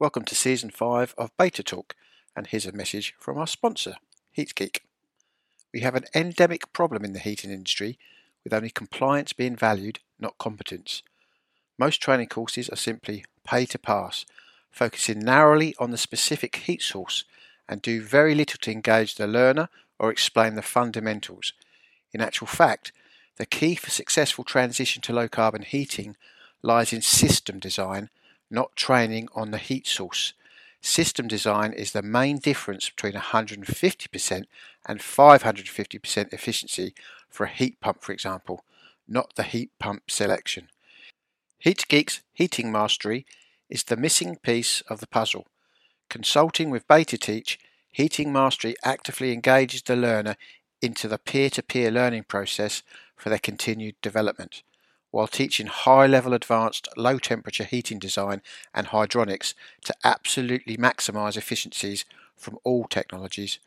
Welcome to season 5 of Beta Talk, and here's a message from our sponsor, HeatGeek. We have an endemic problem in the heating industry with only compliance being valued, not competence. Most training courses are simply pay to pass, focusing narrowly on the specific heat source and do very little to engage the learner or explain the fundamentals. In actual fact, the key for successful transition to low carbon heating lies in system design, not training on the heat source. System design is the main difference between 150% and 550% efficiency for a heat pump, for example, not the heat pump selection. HeatGeek's heating mastery is the missing piece of the puzzle. Consulting with BetaTeach, Heating Mastery actively engages the learner into the peer to peer learning process for their continued development, while teaching high level advanced low temperature heating design and hydronics to absolutely maximize efficiencies from all technologies.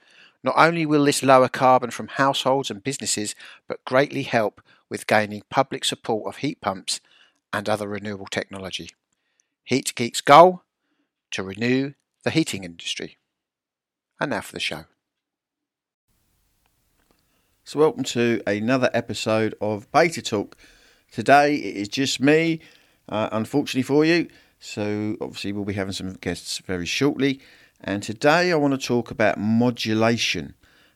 Not only will this lower carbon from households and businesses, but greatly help with gaining public support of heat pumps and other renewable technology. HeatGeek's goal? To renew the heating industry. And now for the show. So, welcome to another episode of Beta Talk. Today it is just me, uh, unfortunately for you. So, obviously, we'll be having some guests very shortly. And today I want to talk about modulation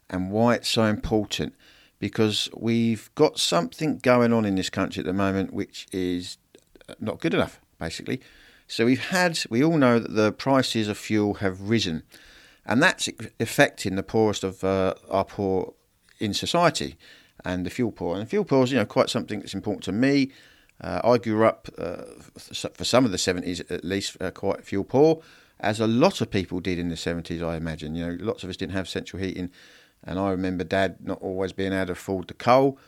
and why it's so important because we've got something going on in this country at the moment which is not good enough, basically. So, we've had, we all know that the prices of fuel have risen, and that's affecting the poorest of uh, our poor in society and the fuel poor. And the fuel poor is, you know, quite something that's important to me. Uh, I grew up uh, for some of the 70s at least uh, quite fuel poor, as a lot of people did in the 70s, I imagine. You know, lots of us didn't have central heating, and I remember Dad not always being able to afford the coal.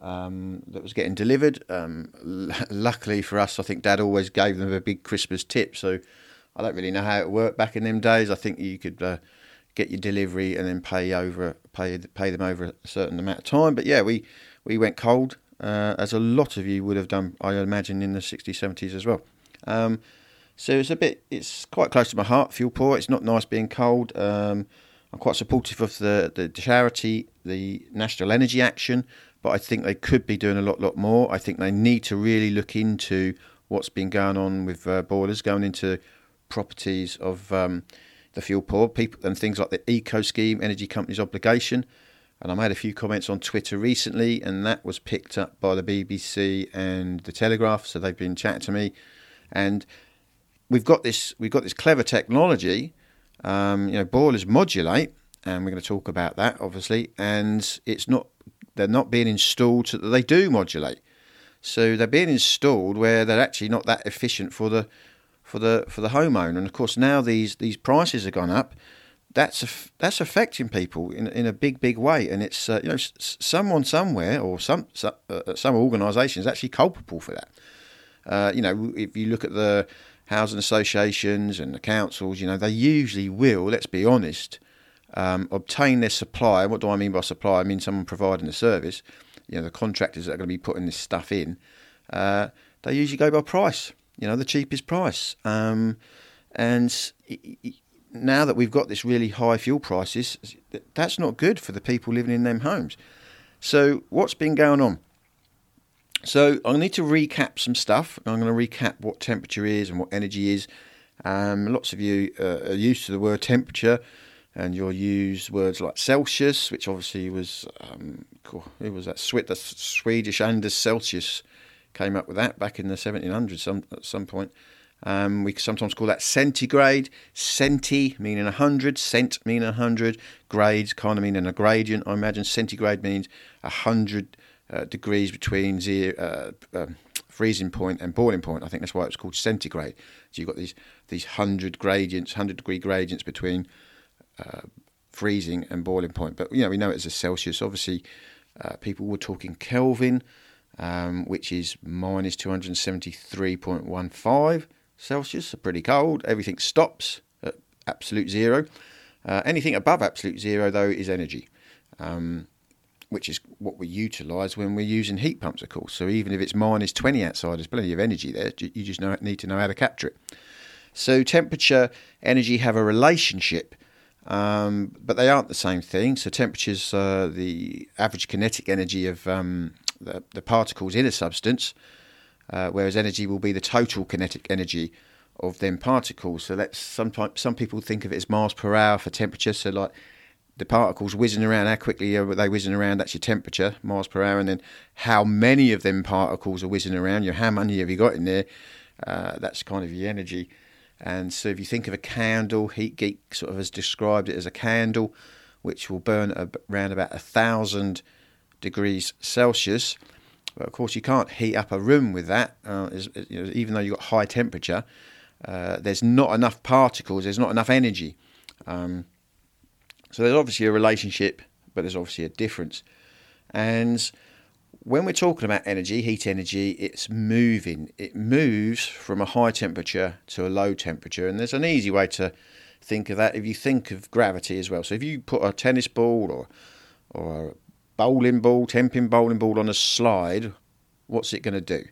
Um, that was getting delivered. Um, l- luckily for us, I think Dad always gave them a big Christmas tip. So I don't really know how it worked back in them days. I think you could uh, get your delivery and then pay over pay pay them over a certain amount of time. But yeah, we we went cold, uh, as a lot of you would have done, I imagine, in the 60s, 70s as well. Um, so it's a bit, it's quite close to my heart. Fuel poor. It's not nice being cold. Um, I'm quite supportive of the, the charity, the National Energy Action, but I think they could be doing a lot, lot more. I think they need to really look into what's been going on with uh, boilers going into properties of um, the fuel poor people and things like the eco scheme, energy companies obligation. And I made a few comments on Twitter recently, and that was picked up by the BBC and the Telegraph. So they've been chatting to me, and we've got this we've got this clever technology. Um, you know, boilers modulate, and we're going to talk about that obviously. And it's not they're not being installed so that they do modulate. So they're being installed where they're actually not that efficient for the for the for the homeowner. And of course, now these these prices have gone up. That's that's affecting people in in a big big way, and it's uh, you know someone somewhere or some some, uh, some organisation is actually culpable for that. Uh, you know, if you look at the housing associations and the councils, you know, they usually will. Let's be honest. Um, obtain their supply. What do I mean by supply? I mean someone providing the service. You know, the contractors that are going to be putting this stuff in. Uh, they usually go by price you know, the cheapest price. Um, and now that we've got this really high fuel prices, that's not good for the people living in them homes. So, what's been going on? So, I need to recap some stuff. I'm going to recap what temperature is and what energy is. Um, lots of you uh, are used to the word temperature, and you'll use words like Celsius, which obviously was um, it was that Swedish Anders Celsius came up with that back in the 1700s some, at some point. Um, we sometimes call that centigrade, centi meaning 100, cent meaning 100, grades kind of meaning a gradient. I imagine centigrade means 100 uh, degrees between zero, uh, um, freezing point and boiling point. I think that's why it's called centigrade. So you've got these, these 100 gradients, 100 degree gradients between uh, freezing and boiling point. But, you know, we know it's a Celsius. Obviously, uh, people were talking Kelvin um, which is minus 273.15 Celsius, so pretty cold. Everything stops at absolute zero. Uh, anything above absolute zero, though, is energy, um, which is what we utilise when we're using heat pumps, of course. So even if it's minus 20 outside, there's plenty of energy there. You just know, need to know how to capture it. So temperature, energy have a relationship, um, but they aren't the same thing. So temperature's uh, the average kinetic energy of um, the, the, particles in a substance, uh, whereas energy will be the total kinetic energy of them particles. So let's sometimes some people think of it as miles per hour for temperature. So like the particles whizzing around, how quickly are they whizzing around? That's your temperature, miles per hour, and then how many of them particles are whizzing around. You how many have you got in there? Uh, that's kind of your energy. And so if you think of a candle, Heat Geek sort of has described it as a candle, which will burn around about a thousand degrees Celsius. But of course, you can't heat up a room with that, uh, you know, even though you've got high temperature. Uh, there's not enough particles, there's not enough energy. Um, so there's obviously a relationship, but there's obviously a difference. And when we're talking about energy, heat energy, it's moving. It moves from a high temperature to a low temperature. And there's an easy way to think of that if you think of gravity as well. So if you put a tennis ball or or a bowling ball, 10 pin bowling ball on a slide, what's it going to do?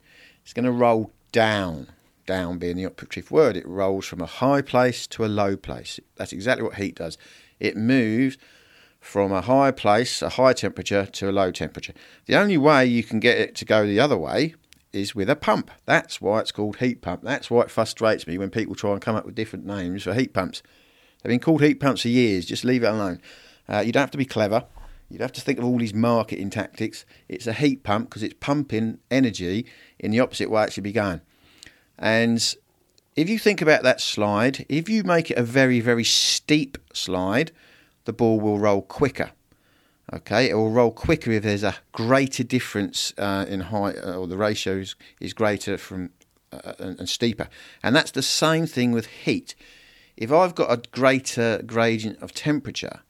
It's going to roll down down being the operative word, it rolls from a high place to a low place. That's exactly what heat does. It moves from a high place, a high temperature, to a low temperature. The only way you can get it to go the other way is with a pump. That's why it's called heat pump. That's why it frustrates me when people try and come up with different names for heat pumps. They've been called heat pumps for years. Just leave it alone. Uh, you don't have to be clever. You don't have to think of all these marketing tactics. It's a heat pump because it's pumping energy in the opposite way it should be going. And if you think about that slide, if you make it a very, very steep slide, the ball will roll quicker. Okay, it will roll quicker if there's a greater difference uh, in height uh, or the ratio is, greater from uh, and, and steeper. And that's the same thing with heat. If I've got a greater gradient of temperature,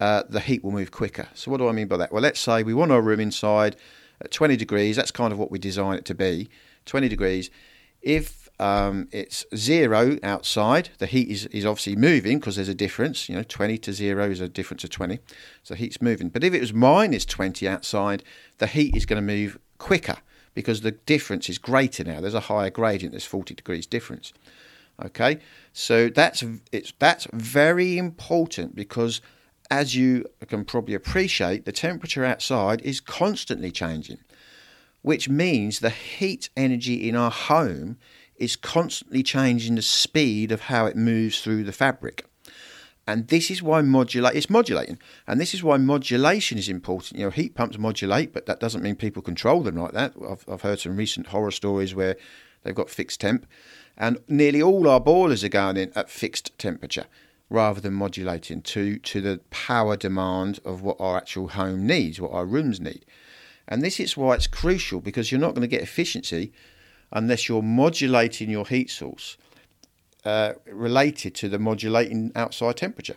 uh, the heat will move quicker. So, what do I mean by that? Well, let's say we want our room inside at 20 degrees. That's kind of what we design it to be 20 degrees. If um, it's zero outside, the heat is, is obviously moving because there's a difference. You know, 20 to zero is a difference of 20. So heat's moving. But if it was minus 20 outside, the heat is going to move quicker because the difference is greater now. There's a higher gradient, there's 40 degrees difference. Okay, so that's it's that's very important because as you can probably appreciate, the temperature outside is constantly changing which means the heat energy in our home is constantly changing the speed of how it moves through the fabric. And this is why modulate it's modulating. And this is why modulation is important. You know, heat pumps modulate, but that doesn't mean people control them like that. I've, I've heard some recent horror stories where they've got fixed temp, and nearly all our boilers are going in at fixed temperature rather than modulating to to the power demand of what our actual home needs, what our rooms need. And this is why it's crucial because you're not going to get efficiency unless you're modulating your heat source uh, related to the modulating outside temperature.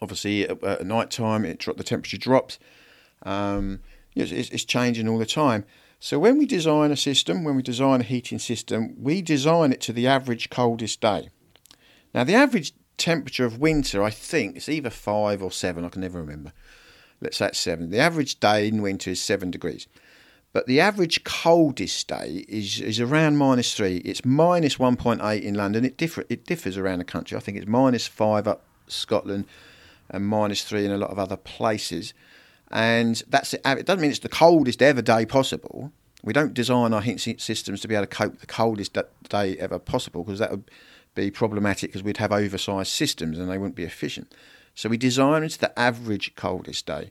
Obviously, at, at night time, it the temperature drops. Um, it's, it's changing all the time. So when we design a system, when we design a heating system, we design it to the average coldest day. Now, the average temperature of winter, I think, it's either five or seven. I can never remember let's say it's seven. The average day in winter is seven degrees. But the average coldest day is, is around minus three. It's minus 1.8 in London. It, differ, it differs around the country. I think it's minus five up Scotland and minus three in a lot of other places. And that's it. It doesn't mean it's the coldest ever day possible. We don't design our heat systems to be able to cope with the coldest day ever possible because that would be problematic because we'd have oversized systems and they wouldn't be efficient. So we design into the average coldest day.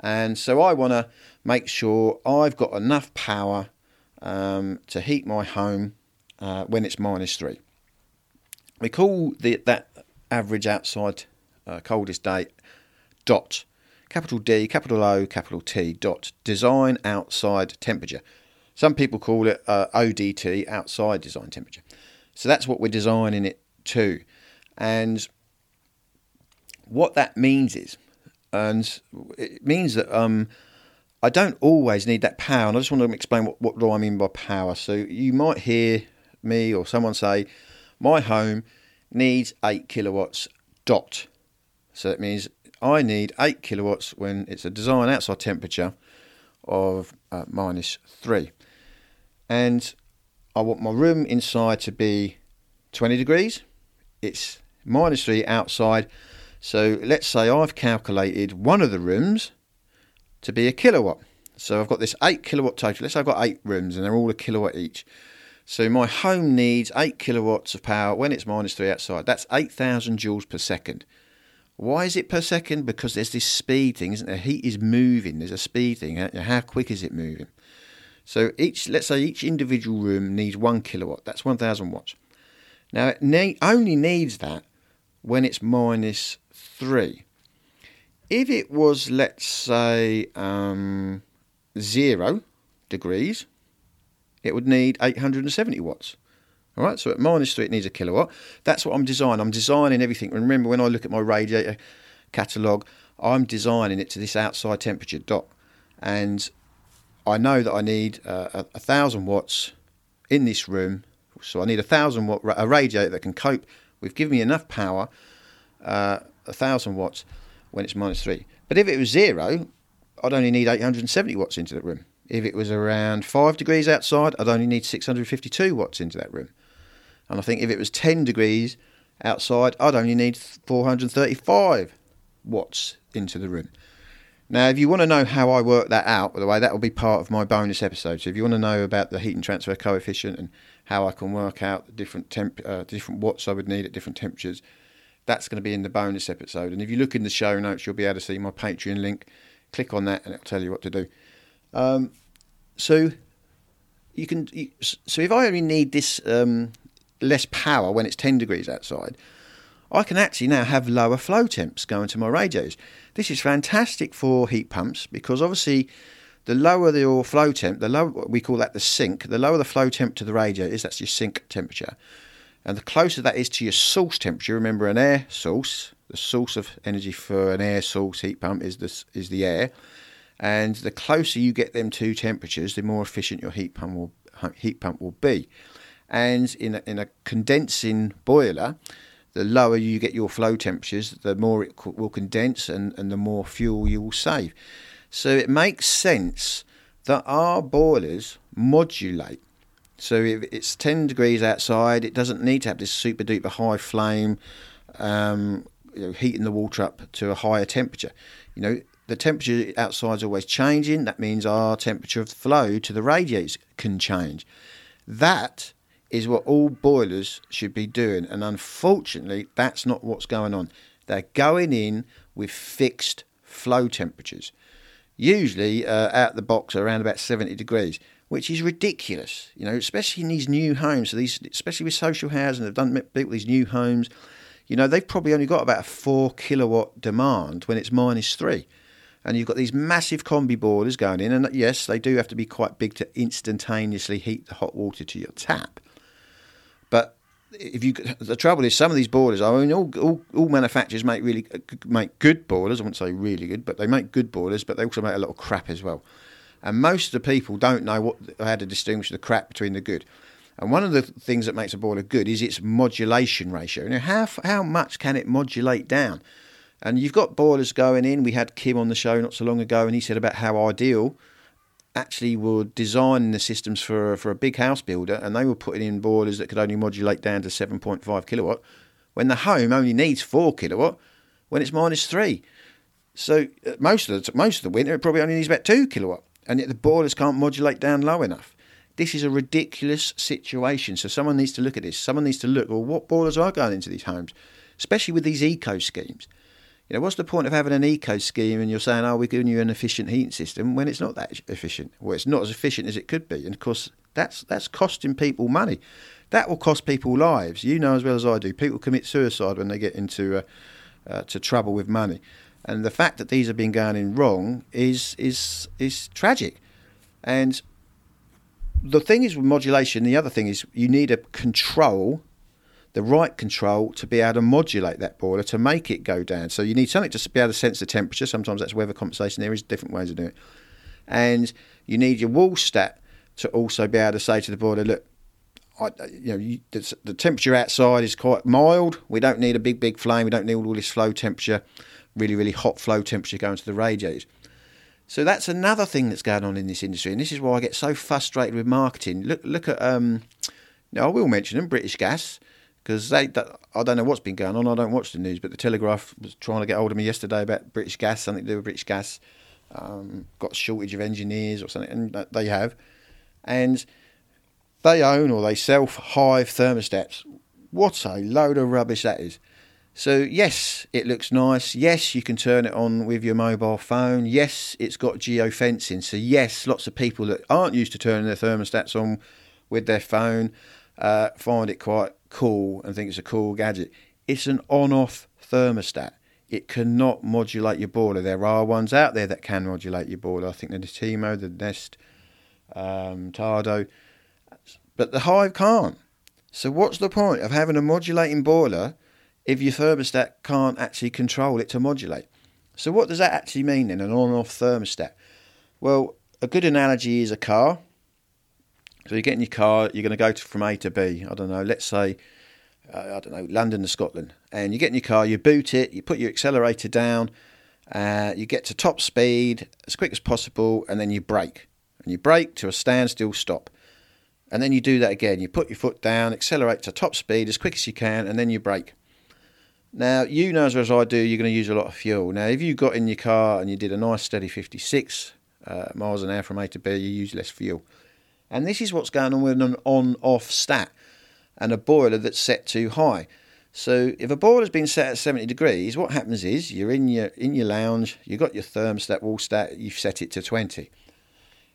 And so I want to make sure I've got enough power um, to heat my home uh, when it's minus three. We call the, that average outside uh, coldest day dot, capital D, capital O, capital T, dot, design outside temperature. Some people call it uh, ODT, outside design temperature. So that's what we're designing it to. And what that means is, and it means that um, I don't always need that power. And I just want to explain what, what do I mean by power. So you might hear me or someone say, my home needs 8 kilowatts dot. So that means I need 8 kilowatts when it's a design outside temperature of uh, minus 3. And I want my room inside to be 20 degrees, it's minus 3 outside. So let's say I've calculated one of the rooms to be a kilowatt. So I've got this 8 kilowatt total. Let's say I've got 8 rooms and they're all a kilowatt each. So my home needs 8 kilowatts of power when it's minus 3 outside. That's 8,000 joules per second. Why is it per second? Because there's this speed thing, isn't there? Heat is moving. There's a speed thing. How quick is it moving? So each, let's say each individual room needs one kilowatt. That's 1,000 watts. Now it ne- only needs that when it's minus three. If it was, let's say, um, zero degrees, it would need 870 watts. All right, so at minus three, it needs a kilowatt. That's what I'm designing. I'm designing everything. Remember, when I look at my radiator catalogue, I'm designing it to this outside temperature dot, and I know that I need uh, a, thousand watts in this room. So I need a thousand watt a radiator that can cope with giving me enough power, uh, a thousand watts when it's minus three. But if it was zero, I'd only need 870 watts into the room. If it was around five degrees outside, I'd only need 652 watts into that room. And I think if it was 10 degrees outside, I'd only need 435 watts into the room. Now, if you want to know how I work that out, by the way, that will be part of my bonus episode. So, if you want to know about the heat and transfer coefficient and how I can work out the different temp, uh, different watts I would need at different temperatures, that's going to be in the bonus episode. And if you look in the show notes, you'll be able to see my Patreon link. Click on that, and it'll tell you what to do. Um, so, you can. So, if I only need this um, less power when it's 10 degrees outside, I can actually now have lower flow temps going to my radios. This is fantastic for heat pumps because obviously the lower your flow temp, the lower we call that the sink, the lower the flow temp to the radiator is, that's your sink temperature. And the closer that is to your source temperature, remember an air source, the source of energy for an air source heat pump is this is the air. And the closer you get them two temperatures, the more efficient your heat pump will heat pump will be. And in a, in a condensing boiler, the lower you get your flow temperatures, the more it will condense and, and the more fuel you will save. So it makes sense that our boilers modulate. So if it's 10 degrees outside, it doesn't need to have this super duper high flame, um, you know, heating the water up to a higher temperature. You know, the temperature outside is always changing. That means our temperature of flow to the radiators can change. That is what all boilers should be doing. And unfortunately, that's not what's going on. They're going in with fixed flow temperatures, usually uh, out the box around about 70 degrees, which is ridiculous, you know, especially in these new homes. So these, especially with social housing, they've done built these new homes. You know, they've probably only got about a four kilowatt demand when it's minus three. And you've got these massive combi boilers going in, and yes, they do have to be quite big to instantaneously heat the hot water to your tap. If you the trouble is some of these boilers I mean all, all, all manufacturers make really uh, make good boilers. I wouldn't say really good but they make good boilers but they also make a lot of crap as well. And most of the people don't know what how to distinguish the crap between the good. And one of the things that makes a boiler good is its modulation ratio. Know how how much can it modulate down? And you've got boilers going in. We had Kim on the show not so long ago and he said about how Ideal actually were designing the systems for for a big house builder, and they were putting in boilers that could only modulate down to 7.5 kilowatt, when the home only needs four kilowatt when it's minus three. So uh, most of the most of the winter, it probably only needs about two kilowatt, and yet the boilers can't modulate down low enough. This is a ridiculous situation. So someone needs to look at this. Someone needs to look. Well, what boilers are going into these homes, especially with these eco schemes? You know, what's the point of having an eco scheme and you're saying, oh, we're giving you an efficient heating system when it's not that efficient? Well, it's not as efficient as it could be. And of course, that's, that's costing people money. That will cost people lives. You know as well as I do. People commit suicide when they get into uh, uh, to trouble with money. And the fact that these have been going in wrong is, is, is tragic. And the thing is with modulation, the other thing is you need a control the right control to be able to modulate that boiler to make it go down. So you need something to be able to sense the temperature. Sometimes that's weather compensation. There is different ways of doing it. And you need your wall stat to also be able to say to the boiler, look, I, you know, you, the, the, temperature outside is quite mild. We don't need a big, big flame. We don't need all this flow temperature, really, really hot flow temperature going to the radiators. So that's another thing that's going on in this industry, and this is why I get so frustrated with marketing. Look, look at um, now I will mention them, British Gas because they, I don't know what's been going on. I don't watch the news, but the Telegraph was trying to get hold of me yesterday about British Gas, something to do with British Gas. Um, got shortage of engineers or something, and they have, and they own or they sell Hive thermostats. What a load of rubbish that is! So yes, it looks nice. Yes, you can turn it on with your mobile phone. Yes, it's got geofencing. So yes, lots of people that aren't used to turning their thermostats on with their phone uh, find it quite cool and think it's a cool gadget. It's an on-off thermostat. It cannot modulate your boiler. There are ones out there that can modulate your boiler. I think the Netatmo, the Nest, um, Tado, but the Hive can't. So what's the point of having a modulating boiler if your thermostat can't actually control it to modulate? So what does that actually mean in an on-off thermostat? Well, a good analogy is a car. So you get in your car, you're going to go to, from A to B. I don't know, let's say, uh, I don't know, London to Scotland. And you get in your car, you boot it, you put your accelerator down, uh, you get to top speed as quick as possible, and then you brake. And you brake to a standstill stop. And then you do that again. You put your foot down, accelerate to top speed as quick as you can, and then you brake. Now, you know as well as I do, you're going to use a lot of fuel. Now, if you got in your car and you did a nice steady 56 uh, miles an hour from A to B, you use less fuel. And this is what's going on with an on off stat and a boiler that's set too high. So if a boiler's been set at 70 degrees, what happens is you're in your in your lounge, you've got your thermostat wall stat, you've set it to 20.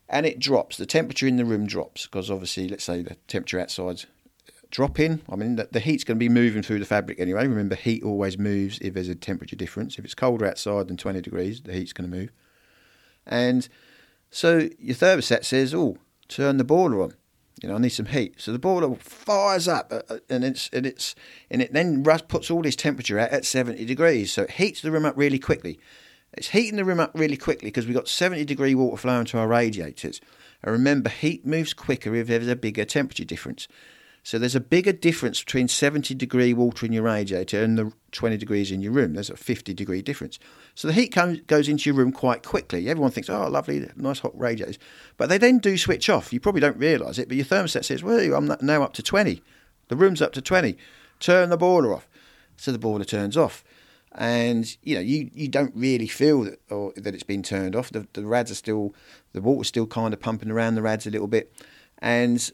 And it drops, the temperature in the room drops because obviously let's say the temperature outside's dropping. I mean the, the heat's going to be moving through the fabric anyway. Remember heat always moves if there's a temperature difference. If it's colder outside than 20 degrees, the heat's going to move. And so your thermostat says, "Oh, turn the boiler on. You know, I need some heat. So the boiler fires up, uh, uh, and it's and it's and it then puts all this temperature out at 70 degrees. So it heats the room up really quickly. It's heating the room up really quickly because we've got 70 degree water flowing to our radiators. And remember, heat moves quicker if there's a bigger temperature difference. So there's a bigger difference between 70 degree water in your radiator and the 20 degrees in your room. There's a 50 degree difference. So the heat comes, goes into your room quite quickly. Everyone thinks, oh, lovely, nice hot radiators. But they then do switch off. You probably don't realise it, but your thermostat says, well, I'm now up to 20. The room's up to 20. Turn the boiler off. So the boiler turns off. And you know you, you don't really feel that or that it's been turned off. The, the rads are still the water's still kind of pumping around the rads a little bit, and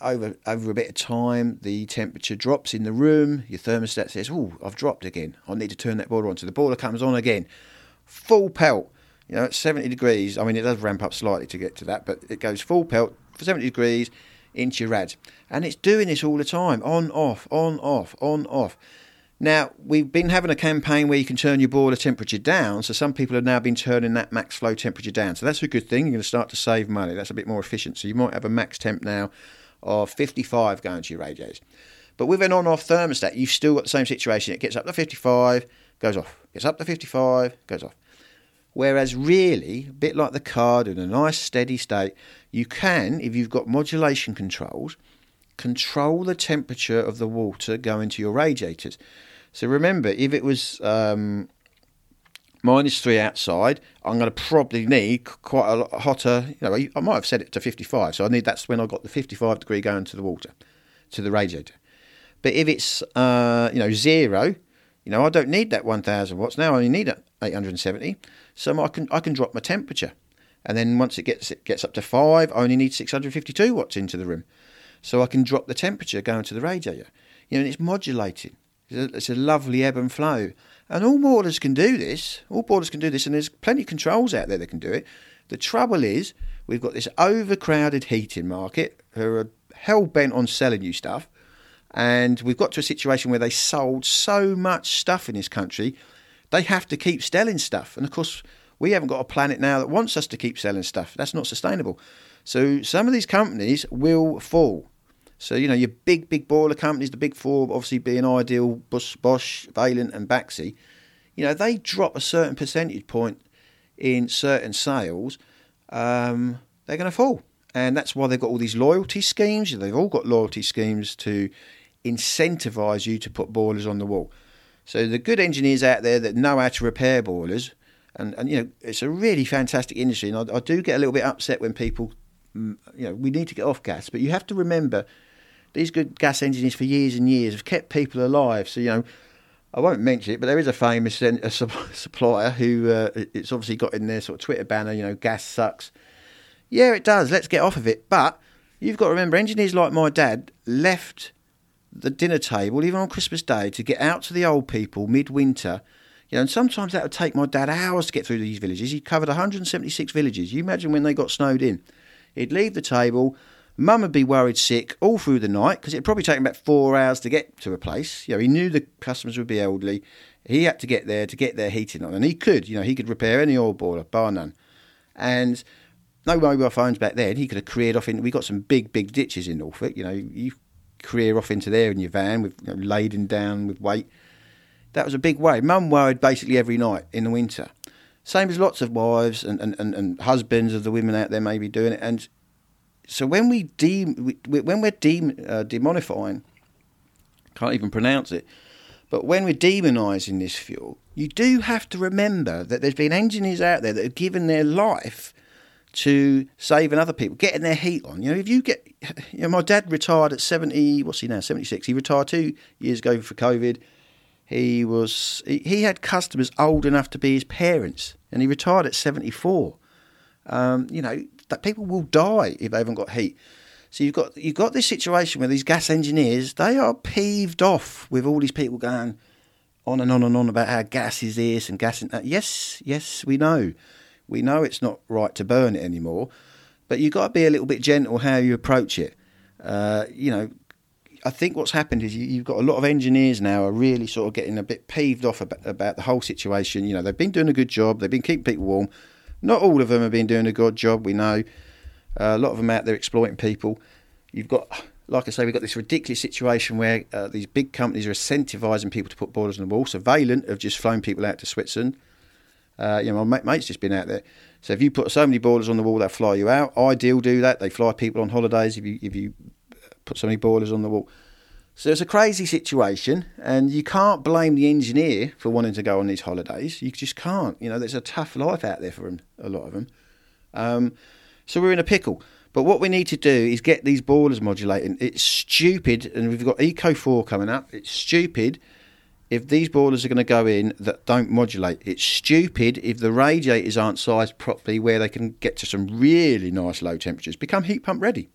over over a bit of time, the temperature drops in the room. Your thermostat says, "Oh, I've dropped again. I need to turn that boiler on." So the boiler comes on again, full pelt. You know, at 70 degrees. I mean, it does ramp up slightly to get to that, but it goes full pelt for 70 degrees into your rads, and it's doing this all the time, on off, on off, on off. Now, we've been having a campaign where you can turn your boiler temperature down, so some people have now been turning that max flow temperature down. So that's a good thing. You're going to start to save money. That's a bit more efficient. So you might have a max temp now of 55 going to your radios. But with an on-off thermostat, you've still got the same situation. It gets up to 55, goes off. Gets up to 55, goes off. Whereas really, a bit like the card in a nice steady state, you can, if you've got modulation controls, control the temperature of the water going to your radiators. So remember, if it was um, minus three outside, I'm going to probably need quite a lot hotter. You know, I might have set it to 55, so I need that's when I got the 55 degree going to the water, to the radiator. But if it's uh, you know zero, you know I don't need that 1,000 watts now. I only need 870, so I can I can drop my temperature, and then once it gets it gets up to five, I only need 652 watts into the room, so I can drop the temperature going to the radiator. You know, and it's modulated. It's a, it's a lovely ebb and flow. And all boilers can do this. All boilers can do this, and there's plenty of controls out there that can do it. The trouble is, we've got this overcrowded heating market who are hell bent on selling you stuff. And we've got to a situation where they sold so much stuff in this country, they have to keep selling stuff. And of course, we haven't got a planet now that wants us to keep selling stuff. That's not sustainable. So some of these companies will fall. So, you know, your big, big boiler companies, the big four, obviously being Ideal, Bosch, Bosch Vaillant, and Baxi, you know, they drop a certain percentage point in certain sales, um, they're going to fall. And that's why they've got all these loyalty schemes. They've all got loyalty schemes to incentivize you to put boilers on the wall. So the good engineers out there that know how to repair boilers, and, and you know, it's a really fantastic industry. And I, I do get a little bit upset when people, mm, you know, we need to get off gas, but you have to remember these good gas engineers for years and years have kept people alive. So you know, I won't mention it, but there is a famous a supplier who uh, it's obviously got in their sort of Twitter banner. You know, gas sucks. Yeah, it does. Let's get off of it. But you've got to remember, engineers like my dad left the dinner table even on Christmas Day to get out to the old people midwinter. You know, and sometimes that would take my dad hours to get through these villages. He covered 176 villages. You imagine when they got snowed in. He'd leave the table. Mum would be worried sick all through the night because it'd probably take him about four hours to get to a place. You know, he knew the customers would be elderly. He had to get there to get their heating on, and he could. You know, he could repair any oil boiler, bar none. And no mobile phones back then. He could have careered off in. We got some big, big ditches in Norfolk. You know, you career off into there in your van with you know, laden down with weight. That was a big worry. Mum worried basically every night in the winter. Same as lots of wives and, and, and, and husbands of the women out there may be doing it. And so when we de- when we're de- uh, demonifying, can't even pronounce it, but when we're demonising this fuel, you do have to remember that there's been engineers out there that have given their life to saving other people, getting their heat on. You know, if you get, you know, my dad retired at 70, what's he now, 76. He retired two years ago for COVID. He was, he, he had customers old enough to be his parents and he retired at 74. Um, you know, that people will die if they haven't got heat. So you've got you've got this situation where these gas engineers they are peeved off with all these people going on and on and on about how gas is this and gas is that. Yes, yes, we know. We know it's not right to burn it anymore, but you've got to be a little bit gentle how you approach it. Uh, you know, I think what's happened is you, have got a lot of engineers now are really sort of getting a bit peeved off about, about, the whole situation. You know, they've been doing a good job, they've been keeping people warm. Not all of them have been doing a good job, we know. Uh, a lot of them out there exploiting people. You've got, like I say, we've got this ridiculous situation where uh, these big companies are incentivising people to put borders on the wall. So Vaillant have just flown people out to Switzerland. Uh, you know, my mate's just been out there. So if you put so many borders on the wall, they'll fly you out. Ideal do that. They fly people on holidays if you if you put so many borders on the wall. So it's a crazy situation, and you can't blame the engineer for wanting to go on these holidays. You just can't. You know, there's a tough life out there for them, a lot of them. Um, so we're in a pickle. But what we need to do is get these boilers modulating. It's stupid, and we've got Eco 4 coming up. It's stupid if these boilers are going to go in that don't modulate. It's stupid if the radiators aren't sized properly where they can get to some really nice low temperatures. Become heat pump ready.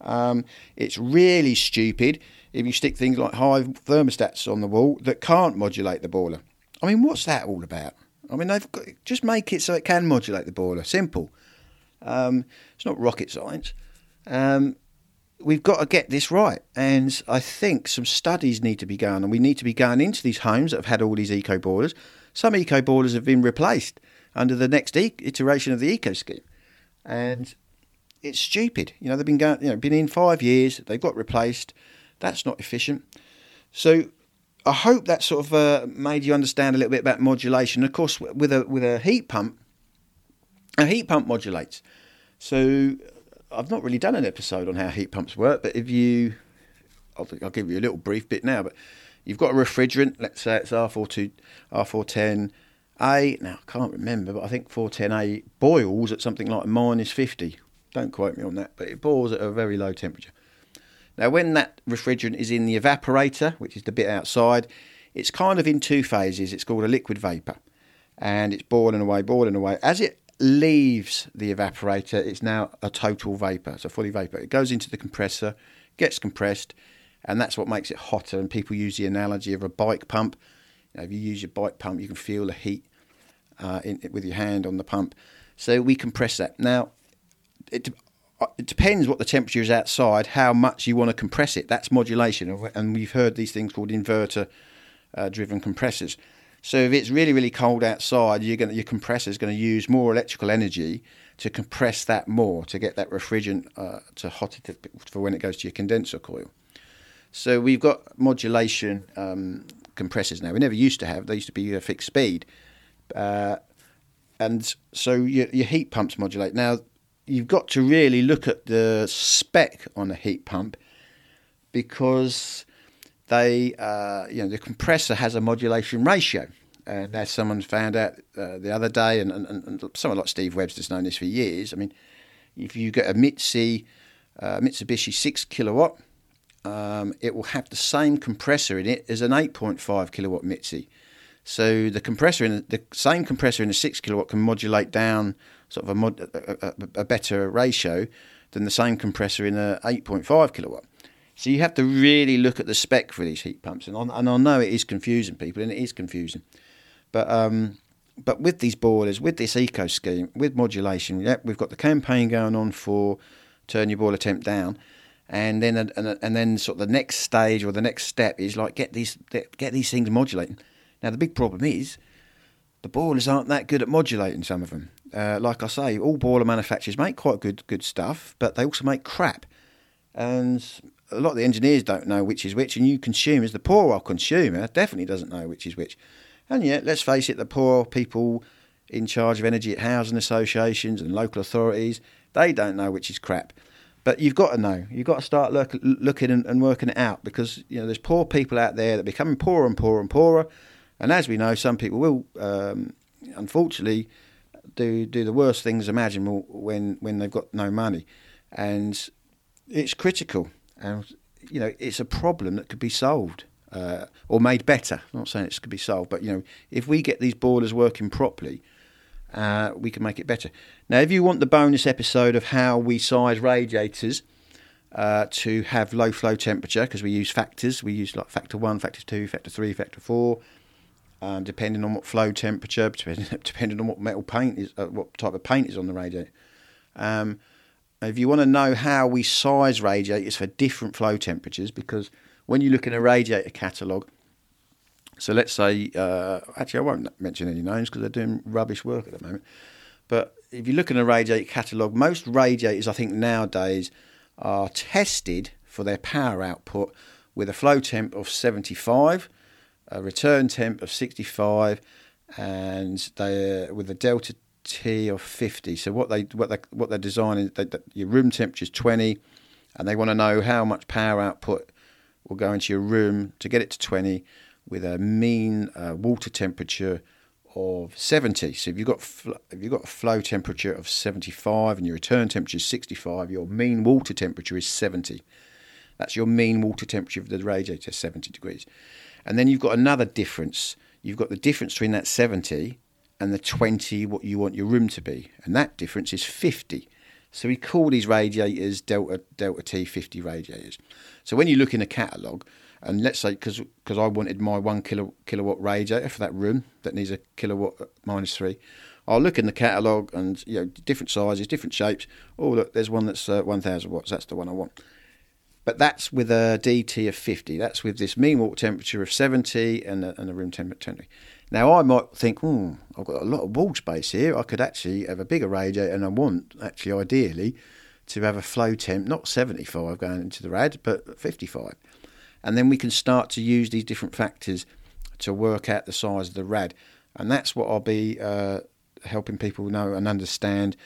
Um, it's really stupid if you stick things like Hive thermostats on the wall that can't modulate the boiler. I mean, what's that all about? I mean, they've got, just make it so it can modulate the boiler. Simple. Um, it's not rocket science. Um, we've got to get this right. And I think some studies need to be going, and we need to be going into these homes that have had all these eco boilers. Some eco boilers have been replaced under the next e- iteration of the eco scheme, and it's stupid. You know, they've been going, you know, been in five years. They've got replaced. That's not efficient. So I hope that sort of uh, made you understand a little bit about modulation. Of course, with a with a heat pump, a heat pump modulates. So I've not really done an episode on how heat pumps work, but if you, I'll, I'll give you a little brief bit now. But you've got a refrigerant. Let's say it's R42, R410. A now I can't remember, but I think 410A boils at something like minus 50. Don't quote me on that, but it boils at a very low temperature. Now, when that refrigerant is in the evaporator, which is the bit outside, it's kind of in two phases. It's called a liquid vapour, and it's boiling away, boiling away. As it leaves the evaporator, it's now a total vapour, so fully vapour. It goes into the compressor, gets compressed, and that's what makes it hotter. And people use the analogy of a bike pump. You know, if you use your bike pump, you can feel the heat uh, in, with your hand on the pump. So we compress that. Now, it, it depends what the temperature is outside, how much you want to compress it. That's modulation. And we've heard these things called inverter uh, driven compressors. So if it's really really cold outside, going your compressor is going to use more electrical energy to compress that more to get that refrigerant uh, to hot it for when it goes to your condenser coil. So we've got modulation um, compressors now. We never used to have; they used to be a fixed speed, uh, and so your, your heat pumps modulate. Now you've got to really look at the spec on a heat pump because they, uh, you know, the compressor has a modulation ratio. And as someone found out uh, the other day, and, and, and, someone like Steve Webster's known this for years, I mean, if you get a Mitsi, uh, Mitsubishi 6 kilowatt um, it will have the same compressor in it as an 8.5 kilowatt Mitzi. So the compressor in the, the same compressor in a six kilowatt can modulate down sort of a, mod, a, a, a better ratio than the same compressor in a 8.5 kilowatt. So you have to really look at the spec for these heat pumps, and I, and I know it is confusing people, and it is confusing. But um, but with these boilers, with this eco scheme, with modulation, yeah, we've got the campaign going on for turn your boiler temp down, and then and, and then sort of the next stage or the next step is like get these get these things modulating. Now the big problem is the boilers aren't that good at modulating some of them. Uh, like I say, all boiler manufacturers make quite good good stuff, but they also make crap. And a lot of the engineers don't know which is which, and you consumers, the poor old consumer, definitely doesn't know which is which. And yet, let's face it, the poor people in charge of energy at housing associations and local authorities, they don't know which is crap. But you've got to know. You've got to start look, looking and, and, working it out because you know there's poor people out there that are becoming poorer and poorer and poorer, and as we know, some people will, um, unfortunately, do do the worst things imaginable when when they've got no money, and it's critical, and you know it's a problem that could be solved. Uh, or made better. I'm not saying it could be solved, but you know, if we get these boilers working properly, uh, we can make it better. Now, if you want the bonus episode of how we size radiators uh, to have low flow temperature, because we use factors, we use like factor one, factor two, factor three, factor four, um, depending on what flow temperature, depending on what metal paint is, uh, what type of paint is on the radiator. Um, if you want to know how we size radiators for different flow temperatures, because when you look in a radiator catalogue, so let's say, uh, actually, I won't mention any names because they're doing rubbish work at the moment. But if you look in a radiator catalogue, most radiators, I think nowadays, are tested for their power output with a flow temp of 75 a return temp of 65 and they with a delta T of 50. So what they what they what they're designing, they, they, your room temperature is 20, and they want to know how much power output will go into your room to get it to 20 with a mean uh, water temperature of 70. So if you've got fl- if you've got a flow temperature of 75 and your return temperature is 65, your mean water temperature is 70. That's your mean water temperature of the radiator, 70 degrees. And then you've got another difference. You've got the difference between that 70 and the 20, what you want your room to be. And that difference is 50. So we call these radiators Delta, Delta T 50 radiators. So when you look in a catalogue, and let's say because because I wanted my one kilo, kilowatt radiator for that room that needs a kilowatt minus three, I'll look in the catalogue and you know different sizes, different shapes. Oh look, there's one that's uh, 1,000 watts. That's the one I want. But that's with a DT of 50. That's with this mean water temperature of 70 and a, and a room temperature 20. Now, I might think, hmm, I've got a lot of wall space here. I could actually have a bigger radiator, and I want, actually, ideally, to have a flow temp, not 75 going into the rad, but 55. And then we can start to use these different factors to work out the size of the rad. And that's what I'll be uh, helping people know and understand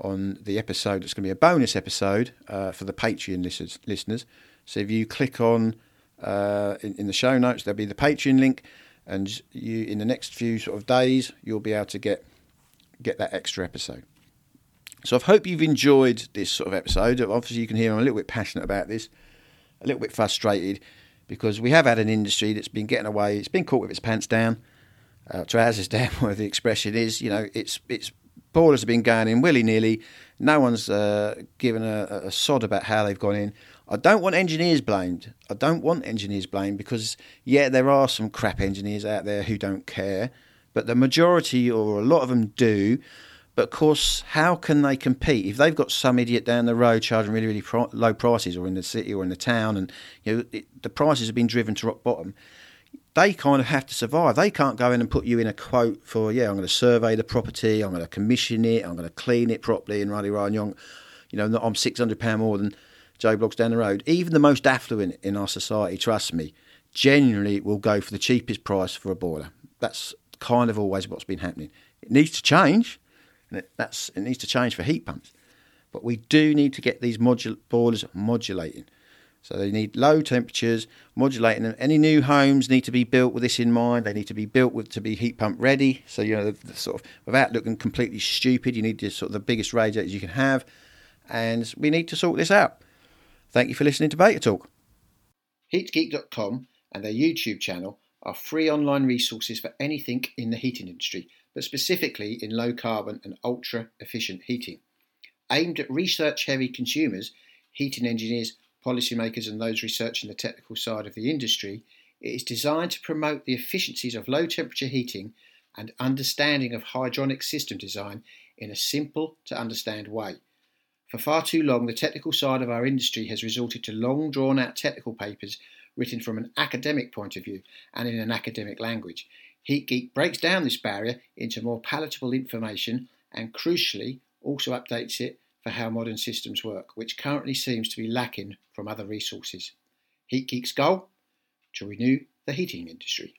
on the episode. It's going to be a bonus episode uh, for the Patreon listeners. So if you click on uh, in, in, the show notes, there'll be the Patreon link, and you in the next few sort of days you'll be able to get get that extra episode. So I hope you've enjoyed this sort of episode. Obviously, you can hear I'm a little bit passionate about this, a little bit frustrated because we have had an industry that's been getting away. It's been caught with its pants down, uh, trousers down, whatever the expression is. You know, it's it's Ballers have been going in willy nilly. No one's uh, given a, a, sod about how they've gone in. I don't want engineers blamed. I don't want engineers blamed because, yeah, there are some crap engineers out there who don't care, but the majority or a lot of them do. But of course, how can they compete if they've got some idiot down the road charging really, really low prices, or in the city or in the town, and you know it, the prices have been driven to rock bottom? They kind of have to survive. They can't go in and put you in a quote for, yeah, I'm going to survey the property, I'm going to commission it, I'm going to clean it properly, and ruddy run young. You know, I'm £600 more than Joe Bloggs down the road. Even the most affluent in our society, trust me, generally will go for the cheapest price for a boiler. That's kind of always what's been happening. It needs to change, and it, that's, it needs to change for heat pumps. But we do need to get these modul- boilers modulating. So they need low temperatures, modulating them. Any new homes need to be built with this in mind. They need to be built with to be heat pump ready. So you know, the, the sort of without looking completely stupid, you need the sort of the biggest radiators you can have, and we need to sort this out. Thank you for listening to Beta Talk. HeatGeek.com and their YouTube channel are free online resources for anything in the heating industry, but specifically in low carbon and ultra efficient heating. Aimed at research heavy consumers, heating engineers, policymakers, and those researching the technical side of the industry, it is designed to promote the efficiencies of low temperature heating and understanding of hydronic system design in a simple to understand way. For far too long, the technical side of our industry has resorted to long drawn out technical papers written from an academic point of view and in an academic language. HeatGeek breaks down this barrier into more palatable information and, crucially, also updates it for how modern systems work, which currently seems to be lacking from other resources. HeatGeek's goal? To renew the heating industry.